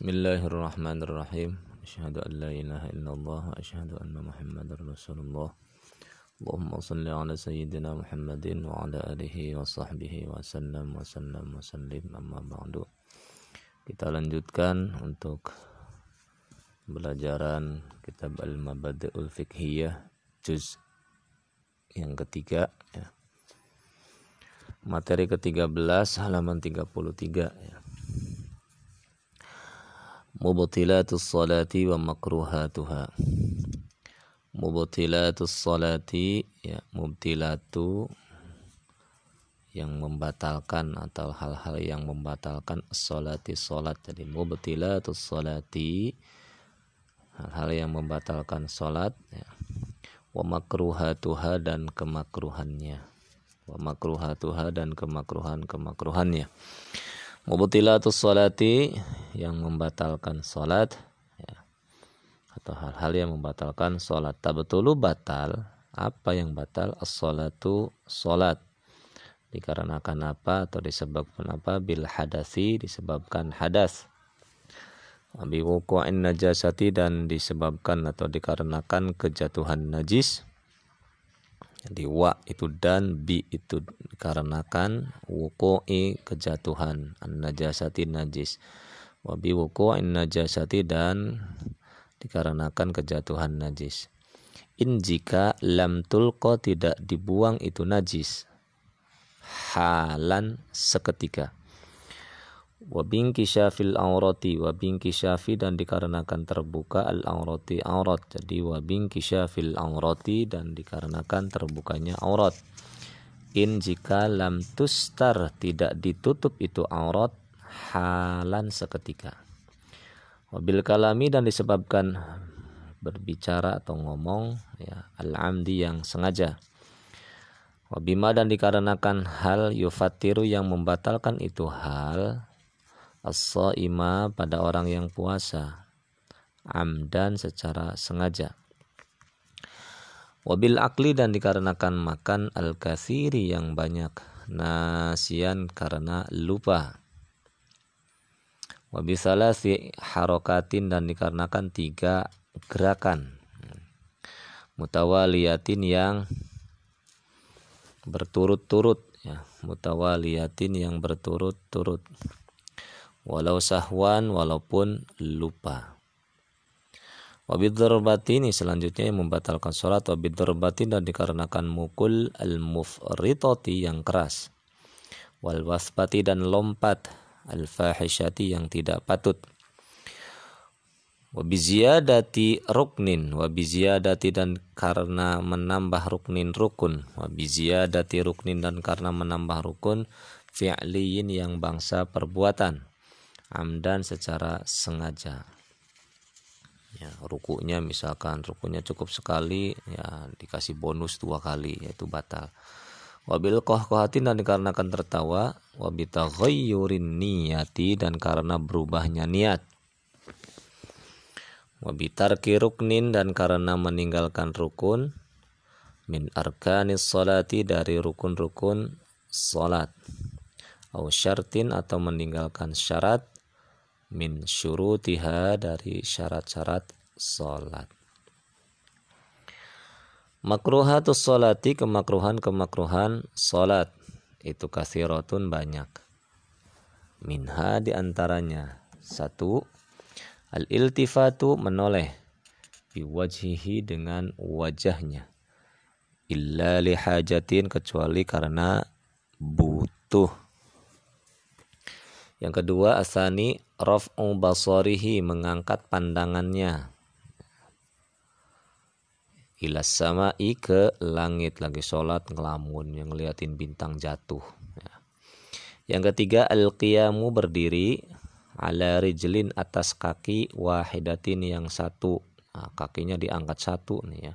Bismillahirrahmanirrahim. Asyhadu an la ilaha illallah wa asyhadu anna Muhammadar Rasulullah. Allahumma salli ala sayyidina Muhammadin wa ala alihi wa sahbihi wa sallam wa sallam wa sallim amma ba'du. Kita lanjutkan untuk pelajaran kitab Al-Mabadi'ul Fiqhiyah juz yang ketiga ya. Materi ke-13 halaman 33 ya mubtilatus salati wa makruhatuha mubtilatus salati ya mubtilatu yang membatalkan atau hal-hal yang membatalkan salati salat jadi mubtilatus salati hal-hal yang membatalkan salat ya. wa makruhatuha dan kemakruhannya. wa makruhatuha dan kemakruhan kemakruhannya mubtilatus salati yang membatalkan salat ya, atau hal-hal yang membatalkan salat. Tabtulu batal apa yang batal? As-salatu salat. Dikarenakan apa atau disebabkan apa? Bil hadasi disebabkan hadas. Abi wuku'in najasati dan disebabkan atau dikarenakan kejatuhan najis jadi wa itu dan bi itu dikarenakan wuku'i kejatuhan an najasati najis. Wa bi najasati dan dikarenakan kejatuhan najis. In jika lam tulko tidak dibuang itu najis. Halan seketika wabingki syafil aurati wabingki syafi dan dikarenakan terbuka al aurati aurat. Jadi wabingki syafil aurati dan dikarenakan terbukanya aurat. In jika lam tustar tidak ditutup itu aurat halan seketika. Wabil kalami dan disebabkan berbicara atau ngomong ya al amdi yang sengaja. Wabima dan dikarenakan hal yufatiru yang membatalkan itu hal as-saima pada orang yang puasa. Amdan secara sengaja. Wabil akli dan dikarenakan makan al-kathiri yang banyak. Nasian karena lupa. Wabisalasi harokatin dan dikarenakan tiga gerakan. Mutawaliyatin yang berturut-turut. Ya mutawaliyatin yang berturut-turut walau sahwan walaupun lupa. Wabidzarbati ini selanjutnya yang membatalkan sholat wabidzarbati dan dikarenakan mukul al-mufritoti yang keras. Wal wasbati dan lompat al-fahishati yang tidak patut. Wabiziyadati ruknin Wabiziyadati dan karena menambah ruknin rukun Wabiziyadati ruknin dan karena menambah rukun Fi'liyin yang bangsa perbuatan amdan secara sengaja. Ya rukunya misalkan rukunya cukup sekali ya dikasih bonus dua kali yaitu batal. Wabil kohkohatin dan dikarenakan tertawa wabita ghayyurin niyati dan karena berubahnya niat. Wabitar kiruknin dan karena meninggalkan rukun min arkanis salati dari rukun-rukun salat. Au syartin atau meninggalkan syarat min syurutiha dari syarat-syarat salat. Makruhatus salati kemakruhan-kemakruhan salat itu kasiratun banyak. Minha di antaranya satu al-iltifatu menoleh. Biwajhihi dengan wajahnya. Illa lihajatin kecuali karena butuh. Yang kedua asani raf'u basarihi mengangkat pandangannya. Ilas sama'i ke langit. Lagi sholat ngelamun yang ngeliatin bintang jatuh. Ya. yang ketiga al-qiyamu berdiri ala rijlin atas kaki wahidatin yang satu. Nah, kakinya diangkat satu nih ya.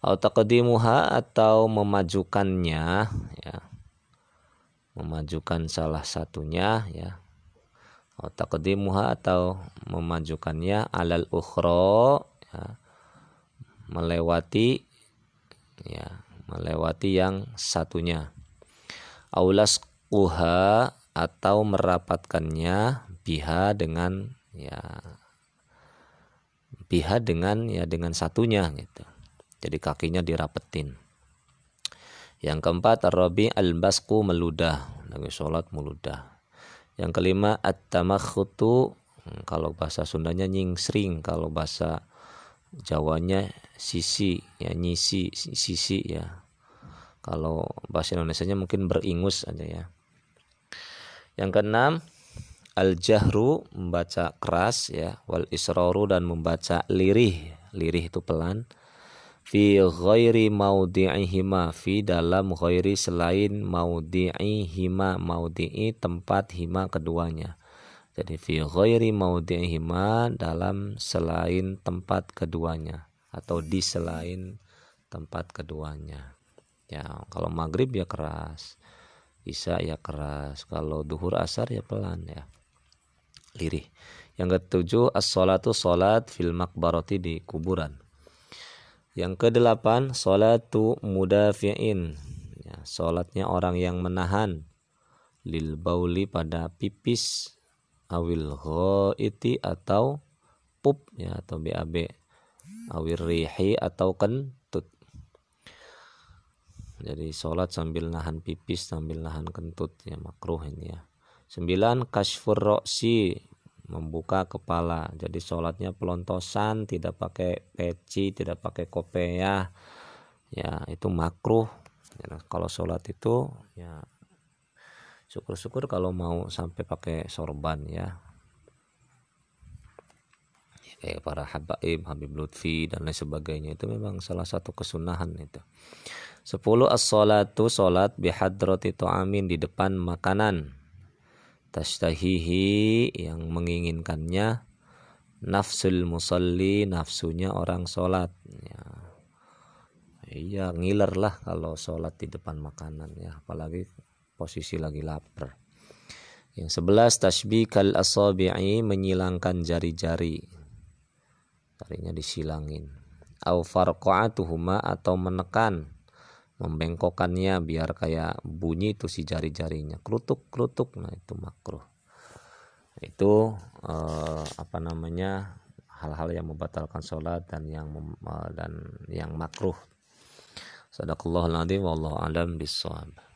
Atau taqdimuha atau memajukannya ya. Memajukan salah satunya ya taqdimuha atau memajukannya alal ukhra ya, melewati ya melewati yang satunya. Aulas uha atau merapatkannya biha dengan ya biha dengan ya dengan satunya gitu. Jadi kakinya dirapetin. Yang keempat Arabi al-basku meludah. Lagi sholat meludah yang kelima at-tamakhutu hmm, kalau bahasa Sundanya nyingsring kalau bahasa Jawanya sisi ya nyisi sisi ya. Kalau bahasa Indonesia mungkin beringus aja ya. Yang keenam al-jahru membaca keras ya wal israru dan membaca lirih. Lirih itu pelan fi ghairi maudhi'ihima fi dalam ghairi selain maudhi'ihima maudhi'i tempat hima keduanya. Jadi fi ghairi maudhi'ihima dalam selain tempat keduanya atau di selain tempat keduanya. Ya kalau maghrib ya keras Isya ya keras kalau duhur asar ya pelan ya lirih. Yang ketujuh as-salatu salat fil makbarati di kuburan yang kedelapan, salatu mudafi'in. Ya, salatnya orang yang menahan lil bauli pada pipis awil ghaiti atau pup ya atau BAB awil rihi atau kentut. Jadi sholat sambil nahan pipis sambil nahan kentut ya makruh ini ya. Sembilan kasfur roksi membuka kepala. Jadi sholatnya pelontosan, tidak pakai peci, tidak pakai kopiah, ya itu makruh. Ya, kalau sholat itu ya syukur-syukur kalau mau sampai pakai sorban ya. ya kayak para habaib, Habib Lutfi dan lain sebagainya itu memang salah satu kesunahan itu. Sepuluh as-salatu salat bihadrati amin di depan makanan tashtahihi yang menginginkannya nafsul musalli nafsunya orang sholat. Ya. Iya ngiler lah kalau sholat di depan makanan ya apalagi posisi lagi lapar. Yang sebelas kal asabi'i menyilangkan jari-jari. Jarinya disilangin. Au farqa'atuhuma atau menekan membengkokannya biar kayak bunyi itu si jari-jarinya. Kerutuk kerutuk nah itu makruh. Itu eh, apa namanya hal-hal yang membatalkan sholat dan yang uh, dan yang makruh. Sadaqallahul adzim wallahu alam bisawab